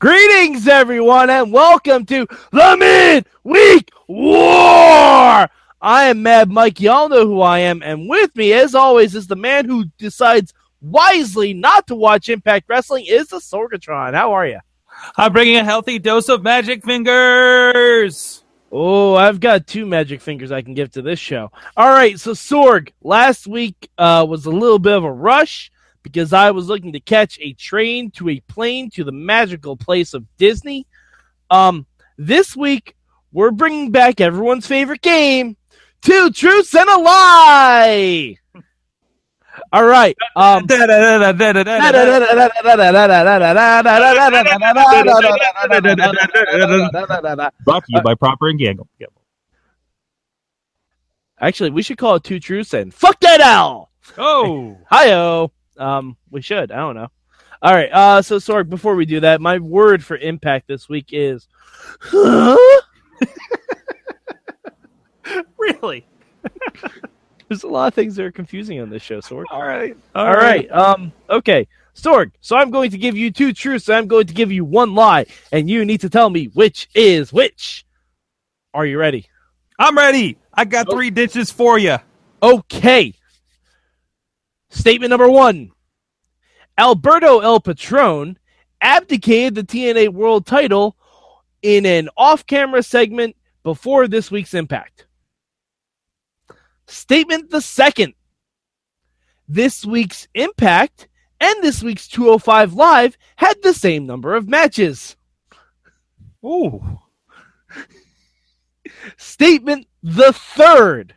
Greetings, everyone, and welcome to the Midweek War. I am Mad Mike. Y'all know who I am, and with me, as always, is the man who decides wisely not to watch Impact Wrestling. Is the Sorgatron? How are you? I'm bringing a healthy dose of magic fingers. Oh, I've got two magic fingers I can give to this show. All right, so Sorg, last week uh, was a little bit of a rush because I was looking to catch a train to a plane to the magical place of Disney. Um, this week we're bringing back everyone's favorite game, Two Truths and a Lie. All right. Um, Brought to you by Proper and Gangle. actually, we should call it Two Truths and Fuck That Owl. Oh, Hi-oh. Um, we should. I don't know. All right. Uh, so Sorg, before we do that, my word for impact this week is, huh? really? There's a lot of things that are confusing on this show, Sorg. All right. All right. Um. Okay, Sorg. So I'm going to give you two truths. And I'm going to give you one lie, and you need to tell me which is which. Are you ready? I'm ready. I got three ditches for you. Okay. Statement number one Alberto El Patron abdicated the TNA World title in an off camera segment before this week's Impact. Statement the second This week's Impact and this week's 205 Live had the same number of matches. Ooh. Statement the third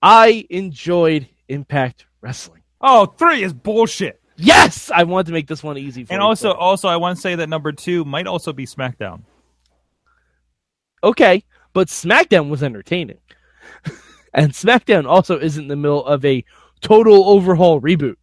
I enjoyed Impact Wrestling. Oh, three is bullshit. Yes, I wanted to make this one easy for And you, also, but- also, I want to say that number two might also be SmackDown. okay, but SmackDown was entertaining, and SmackDown also isn't in the middle of a total overhaul reboot.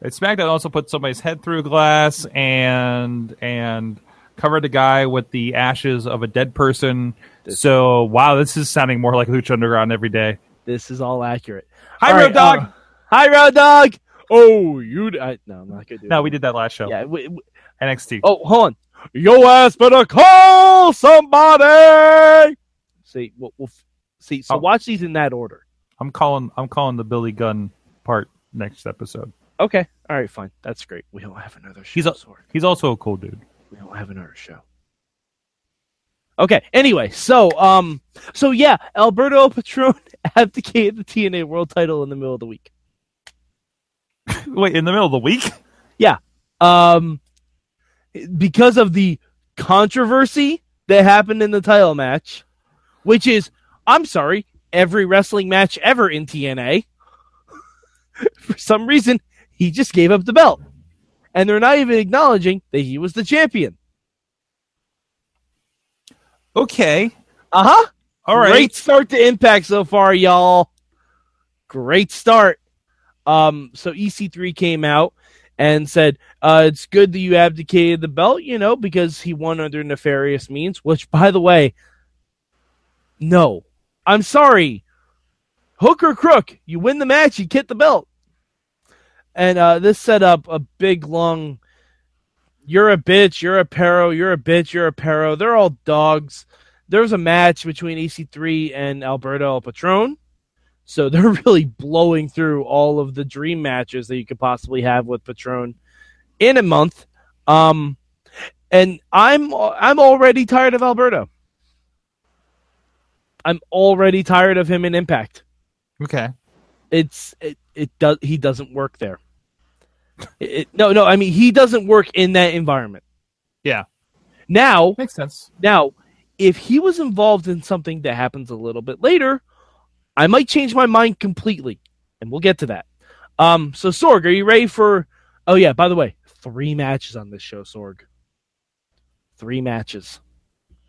And SmackDown also put somebody's head through glass and and covered a guy with the ashes of a dead person. So wow, this is sounding more like Lucha Underground every day. This is all accurate. Hi, All Road right, Dog. uh, hi, Road Dog. Oh, you? I, no, I'm not gonna do. no, that. we did that last show. Yeah. We, we- NXT. oh, hold on. Yo ass better call somebody. See, we'll, we'll see. So Oh. watch these in that order. I'm calling. I'm calling the Billy Gunn part next episode. Okay. All right. Fine. That's great. We don't have another show. He's a- He's also a cool dude. we don't have another show. Okay. Anyway, so um, so yeah, Alberto Patron abdicated the TNA World Title in the middle of the week. Wait, in the middle of the week? Yeah. Um, because of the controversy that happened in the title match, which is, I'm sorry, every wrestling match ever in TNA. For some reason, he just gave up the belt, and they're not even acknowledging that he was the champion. Okay. Uh huh. All right. Great start to Impact so far, y'all. Great start. Um, so EC3 came out and said, uh, it's good that you abdicated the belt, you know, because he won under nefarious means, which, by the way, no. I'm sorry. Hook or crook, you win the match, you get the belt. And uh, this set up a big, long, you're a bitch, you're a perro, you're a bitch, you're a perro. They're all dogs there was a match between EC3 and Alberto El Patron. So they're really blowing through all of the dream matches that you could possibly have with Patron in a month. Um, and I'm I'm already tired of Alberto. I'm already tired of him in Impact. Okay. It's it, it does he doesn't work there. It, no, no, I mean he doesn't work in that environment. Yeah. Now, Makes sense. now, if he was involved in something that happens a little bit later, I might change my mind completely, and we'll get to that. Um, so Sorg, are you ready for? Oh yeah, by the way, three matches on this show, Sorg. Three matches.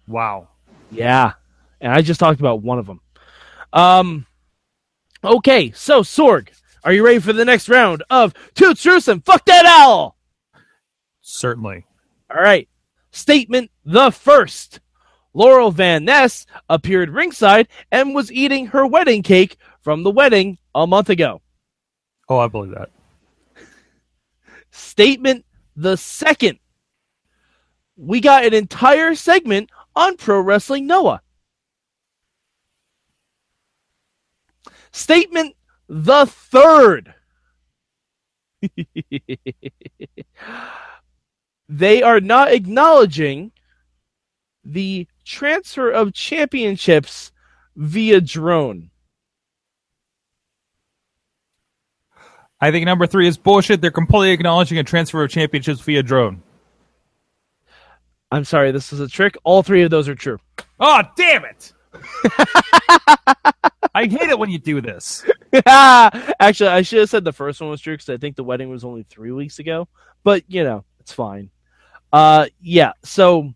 Wow. Yeah, and I just talked about one of them. Um, okay, so Sorg, are you ready for the next round of Two Truths and Fuck That Owl? Certainly. All right. Statement the first. Laurel Van Ness appeared ringside and was eating her wedding cake from the wedding a month ago. Oh, I believe that. Statement the second. we got an entire segment on Pro Wrestling Noah. Statement the third. they are not acknowledging the transfer of championships via drone. I think number three is bullshit. They're completely acknowledging a transfer of championships via drone. I'm sorry, this is a trick. All three of those are true. Oh, damn it! I hate it when you do this. Actually, I should have said the first one was true because I think the wedding was only three weeks ago. But you know, it's fine. Uh, yeah. So,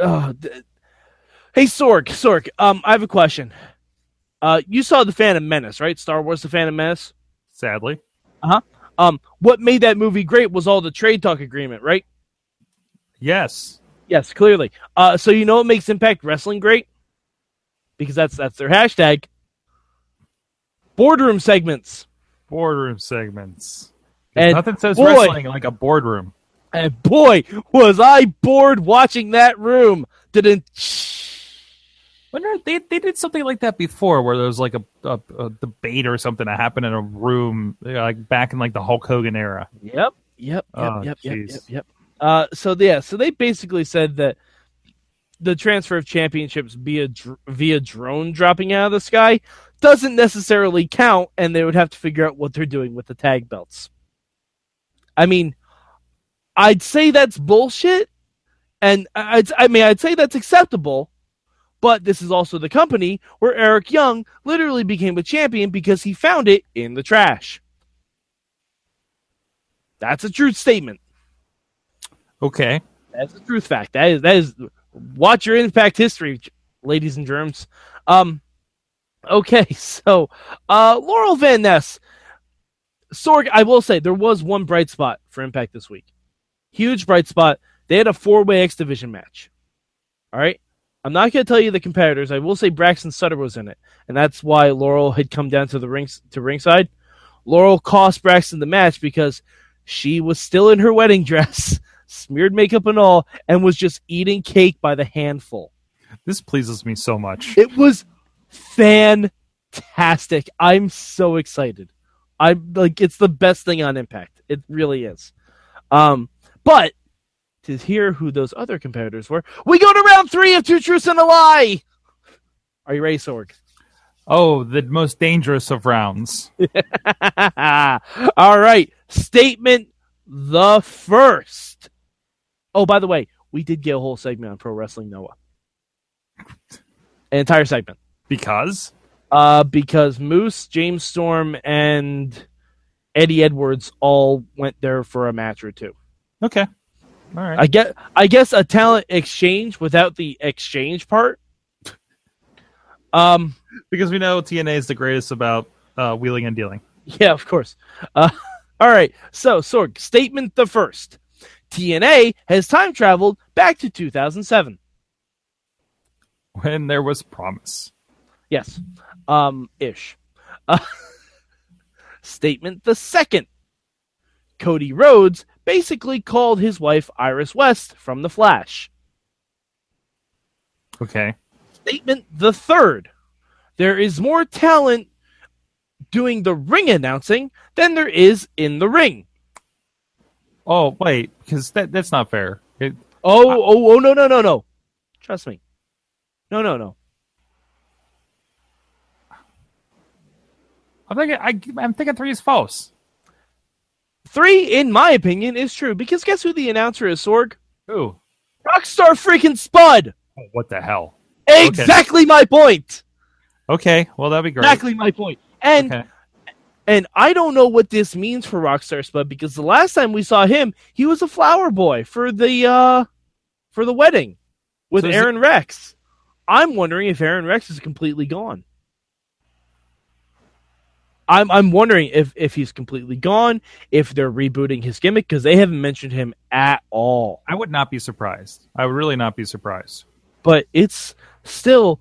uh, th- hey, Sorg, Sorg. Um, I have a question. Uh, you saw the Phantom Menace, right? Star Wars: The Phantom Menace. Sadly, Uh huh. Um, what made that movie great was all the trade talk agreement, right? yes. Yes, clearly. Uh, so you know what makes Impact Wrestling great? Because that's that's their hashtag. Boardroom segments. Boardroom segments. And Nothing says boy- wrestling like a boardroom. And boy, was I bored watching that room. Didn't. Wonder they they did something like that before, where there was like a, a, a debate or something that happened in a room, like back in like the Hulk Hogan era. Yep, yep, yep, Oh, yep, yep, yep, yep. Uh, so yeah, so they basically said that the transfer of championships via dr- via drone dropping out of the sky doesn't necessarily count, and they would have to figure out what they're doing with the tag belts. I mean, I'd say that's bullshit, and I- I'd, I mean, I'd say that's acceptable. But this is also the company where Eric Young literally became a champion because he found it in the trash. That's a truth statement. Okay, That's a truth fact. That is that is watch your impact history, ladies and germs. Um okay, so uh Laurel Van Ness. Sorg, I will say there was one bright spot for Impact this week. Huge bright spot. They had a four-way X division match. All right. I'm not going to tell you the competitors. I will say Braxton Sutter was in it, and that's why Laurel had come down to the rings to ringside. Laurel cost Braxton the match because she was still in her wedding dress, smeared makeup and all, and was just eating cake by the handful. this pleases me so much. It was fantastic. I'm so excited. I'm like it's the best thing on Impact. It really is. Um, but to hear who those other competitors were, we go to round three of Two Truths and a Lie. Are you ready, Sorg? Oh, the most dangerous of rounds. All right. Statement the first. Oh, by the way, we did get a whole segment on Pro Wrestling Noah. An entire segment. Because Uh, because Moose, James Storm, and Eddie Edwards all went there for a match or two. okay, all right. I get, I guess a talent exchange without the exchange part. Um, because we know TNA is the greatest about uh, wheeling and dealing. yeah, of course. Uh, all right. So, Sorg, statement the first. TNA has time traveled back to 2007. When there was promise. Yes. Um, ish. Uh, statement the second. Cody Rhodes basically called his wife Iris West from The Flash. Okay. Statement the third. There is more talent doing the ring announcing than there is in the ring. Oh wait, because that that's not fair. It, Oh, oh, oh, no, no, no, no. Trust me. No, no, no. I'm thinking. I, I'm thinking three is false. Three, in my opinion, is true because guess who the announcer is, Sorg? Who? Rockstar freaking Spud! Oh, what the hell? Exactly my point! Okay. Well, that'd be great. Exactly my point. And Okay. and I don't know what this means for Rockstar Spud because the last time we saw him, he was a flower boy for the uh for the wedding with So Aron Rex. I'm wondering if Aron Rex is completely gone. I'm I'm wondering if if he's completely gone, if they're rebooting his gimmick because they haven't mentioned him at all. I would not be surprised. I would really not be surprised. But it's still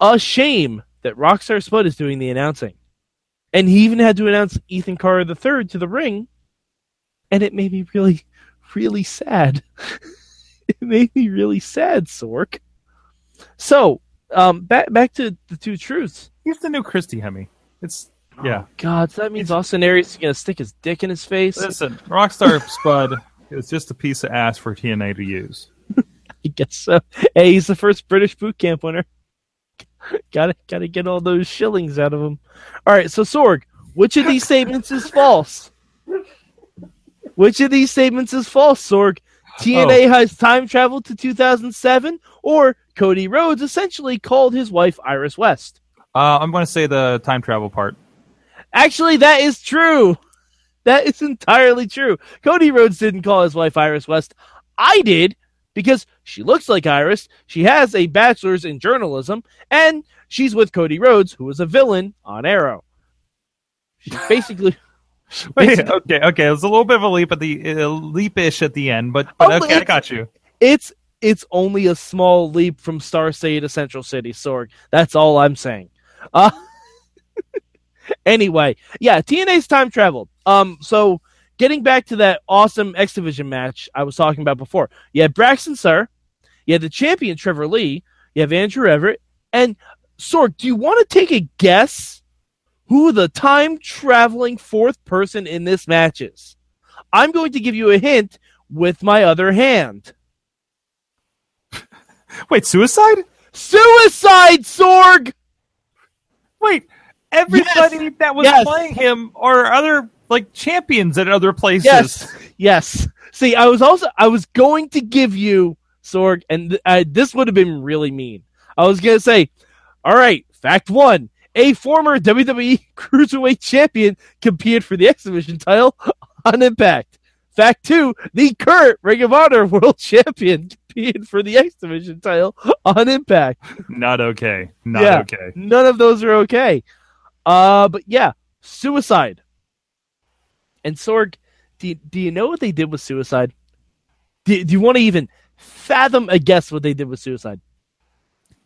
a shame that Rockstar Spud is doing the announcing. And he even had to announce Ethan Carter III to the ring. And it made me really, really sad. it made me really sad, Sorg. So, um, back back to the two truths. He's the new Christy Hemme. It's yeah. Oh, God, so that means Austin Aries is gonna stick his dick in his face. Listen, Rockstar Spud is just a piece of ass for TNA to use. I guess so. Hey, he's the first British boot camp winner. gotta gotta get all those shillings out of him. All right, so Sorg, which of these statements is false? Which of these statements is false, Sorg? TNA Oh. has time traveled to 2007, or Cody Rhodes essentially called his wife Iris West. Uh, I'm going to say the time travel part. Actually, that is true. That is entirely true. Cody Rhodes didn't call his wife Iris West. I did because she looks like Iris. She has a bachelor's in journalism, and she's with Cody Rhodes, who was a villain on Arrow. She's basically. Wait, okay, okay. It was a little bit of a leap at the uh, leapish at the end, but, but Oh, okay, I got you. it's it's only a small leap from Star City to Central City, Sorg. That's all I'm saying. Uh, anyway, yeah, TNA's time traveled. Um, so getting back to that awesome X Division match I was talking about before, you had Braxton Sir, you had the champion Trevor Lee, you have Andrew Everett, and Sorg. Do you want to take a guess who the time traveling fourth person in this match is? I'm going to give you a hint with my other hand. Wait, suicide? Suicide Sorg! Wait, everybody that was Yes. playing him are other like champions at other places. Yes, yes. See, I was also I was going to give you Sorg, and th- uh, this would have been really mean. I was gonna say, all right, fact one: a former WWE Cruiserweight Champion competed for the X Division title on Impact. Fact two: the current Ring of Honor World Champion competed for the X Division title on Impact. Not okay. Not Yeah. okay. None of those are okay. Uh, but yeah, suicide. And Sorg, do you, do you know what they did with suicide? Do, do you want to even fathom a guess what they did with suicide?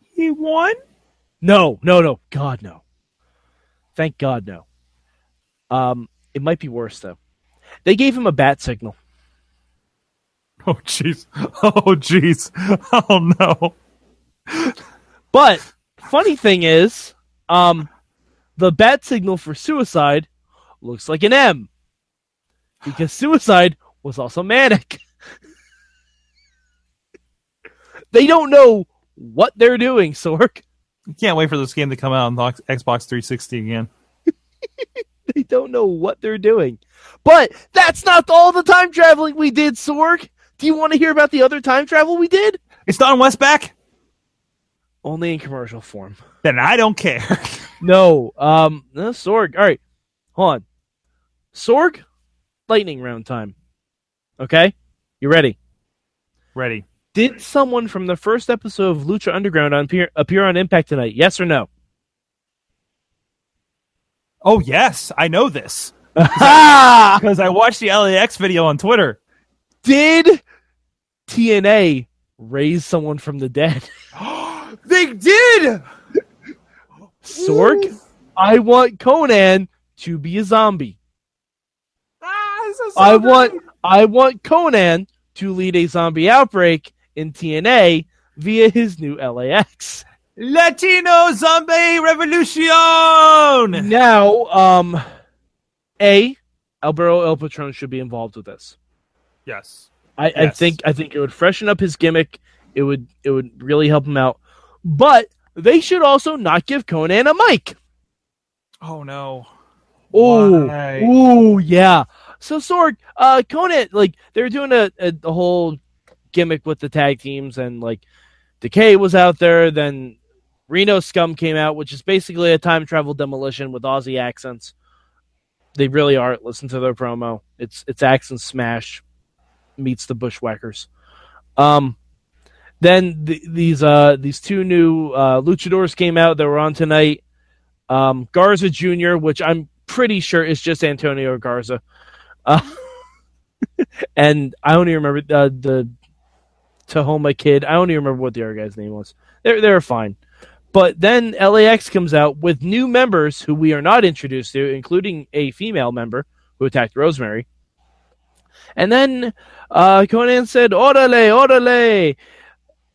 He won? No, no, no. God, no. Thank God, no. Um, it might be worse though. They gave him a bat signal. Oh jeez. Oh jeez. Oh no. But funny thing is, um, the bat signal for suicide looks like an M because suicide was also Manik. they don't know what they're doing, Sorg. Can't wait for this game to come out on Xbox 360 again. They don't know what they're doing. But that's not all the time traveling we did, Sorg. Do you want to hear about the other time travel we did? It's Don West back? Only in commercial form. Then I don't care. No, um, no, Sorg. All right, hold on. Sorg, lightning round time. Okay, you ready? Ready. Did someone from the first episode of Lucha Underground on appear, appear on Impact tonight? Yes or no? Oh yes, I know this. Ha! Because I watched the LAX video on Twitter. Did TNA raise someone from the dead? they did! Sorg, I want Konnan to be a zombie. Ah, this is so I good. want I want Konnan to lead a zombie outbreak in TNA via his new LAX. Latino Zombie Revolution! Now, um, A, Alberto El Patron should be involved with this. Yes. I, I think I think it would freshen up his gimmick. It would it would really help him out. But they should also not give Konnan a mic. Oh no. Oh, oh yeah. So Sorg, uh, Konnan, like they were doing a, a, a whole gimmick with the tag teams, and like Decay was out there. Then Reno Scum came out, which is basically a time travel demolition with Aussie accents. They really are. Listen to their promo. It's it's Ax and Smash meets the Bushwhackers. Um, then th- these uh these two new uh, luchadors came out that were on tonight. Um, Garza Jr., which I'm pretty sure is just Antonio Garza. Uh, and I only remember uh, the Tahoma kid. I only remember what the other guy's name was. They're they're fine. But then LAX comes out with new members who we are not introduced to, including a female member who attacked Rosemary. And then uh, Konnan said, "Orale, orale."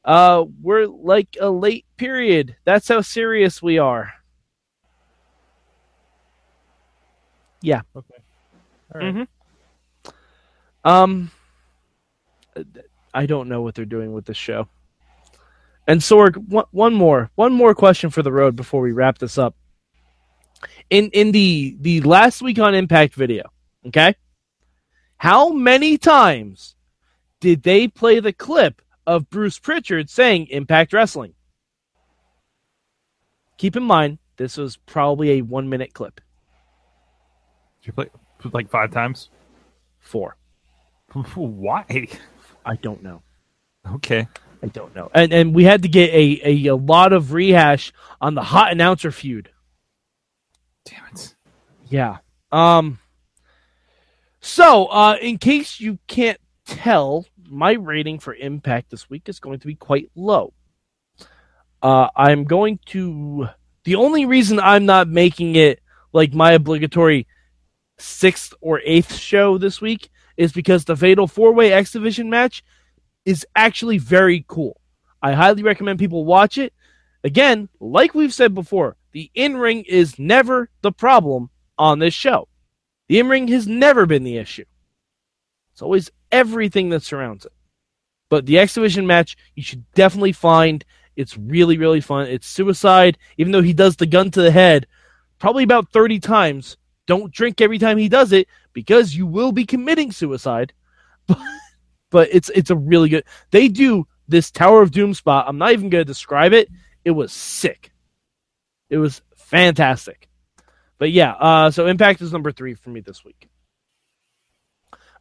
Uh, we're like a late period. That's how serious we are. Yeah. Okay. All right. Mhm. Um, I don't know what they're doing with this show. And Sorg, one, one more, one more question for the road before we wrap this up. In in the the last week on Impact video, okay, how many times did they play the clip of Bruce Prichard saying Impact Wrestling? Keep in mind, this was probably a one minute clip. Did you play like five times? Four. Why? I don't know. Okay. I don't know. And and we had to get a, a, a lot of rehash on the hot announcer feud. Damn it. Yeah. Um so uh in case you can't tell, my rating for Impact this week is going to be quite low. Uh I'm going to the only reason I'm not making it like my obligatory sixth or eighth show this week is because the Fatal Four Way X Division match is actually very cool. I highly recommend people watch it. Again, like we've said before, the in ring is never the problem on this show. The in ring has never been the issue. It's always everything that surrounds it. But the X Division match, you should definitely find. It's really, really fun. It's suicide, even though he does the gun to the head probably about 30 times. Don't drink every time he does it because you will be committing suicide. But, it's it's a really good. They do this Tower of Doom spot. I'm not even going to describe it. It was sick. It was fantastic. But yeah, uh, so Impact is number three for me this week.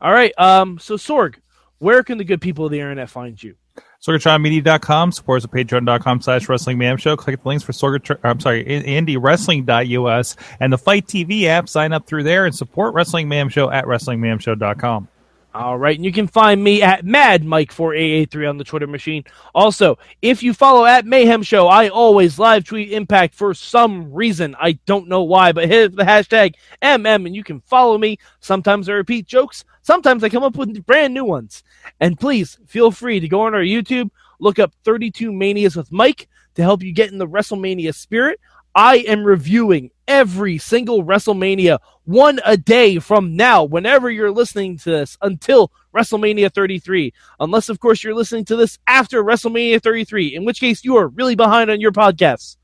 All right, um, so Sorg, where can the good people of the internet find you? SorgatronMedia.com supports the patreon.com slash wrestling mayhem show. Click the links for Sorgatron, I'm sorry, indiewrestling.us and the FITE TV app. Sign up through there and support Wrestling Mayhem Show at WrestlingMayhemShow.com. All right, and you can find me at Mad Mike 4883 on the Twitter machine. Also, if you follow at Mayhem Show, I always live tweet Impact for some reason. I don't know why, but hit the hashtag MM and you can follow me. Sometimes I repeat jokes, sometimes I come up with brand new ones. And please feel free to go on our YouTube, look up 32 Manias with Mike to help you get in the WrestleMania spirit. I am reviewing every single WrestleMania one a day from now, whenever you're listening to this, until WrestleMania 33. Unless, of course, you're listening to this after WrestleMania 33, in which case you are really behind on your podcasts.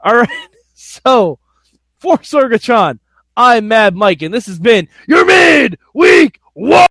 All right. So, for Sorgatron, I'm Mad Mike, and this has been your mid week one.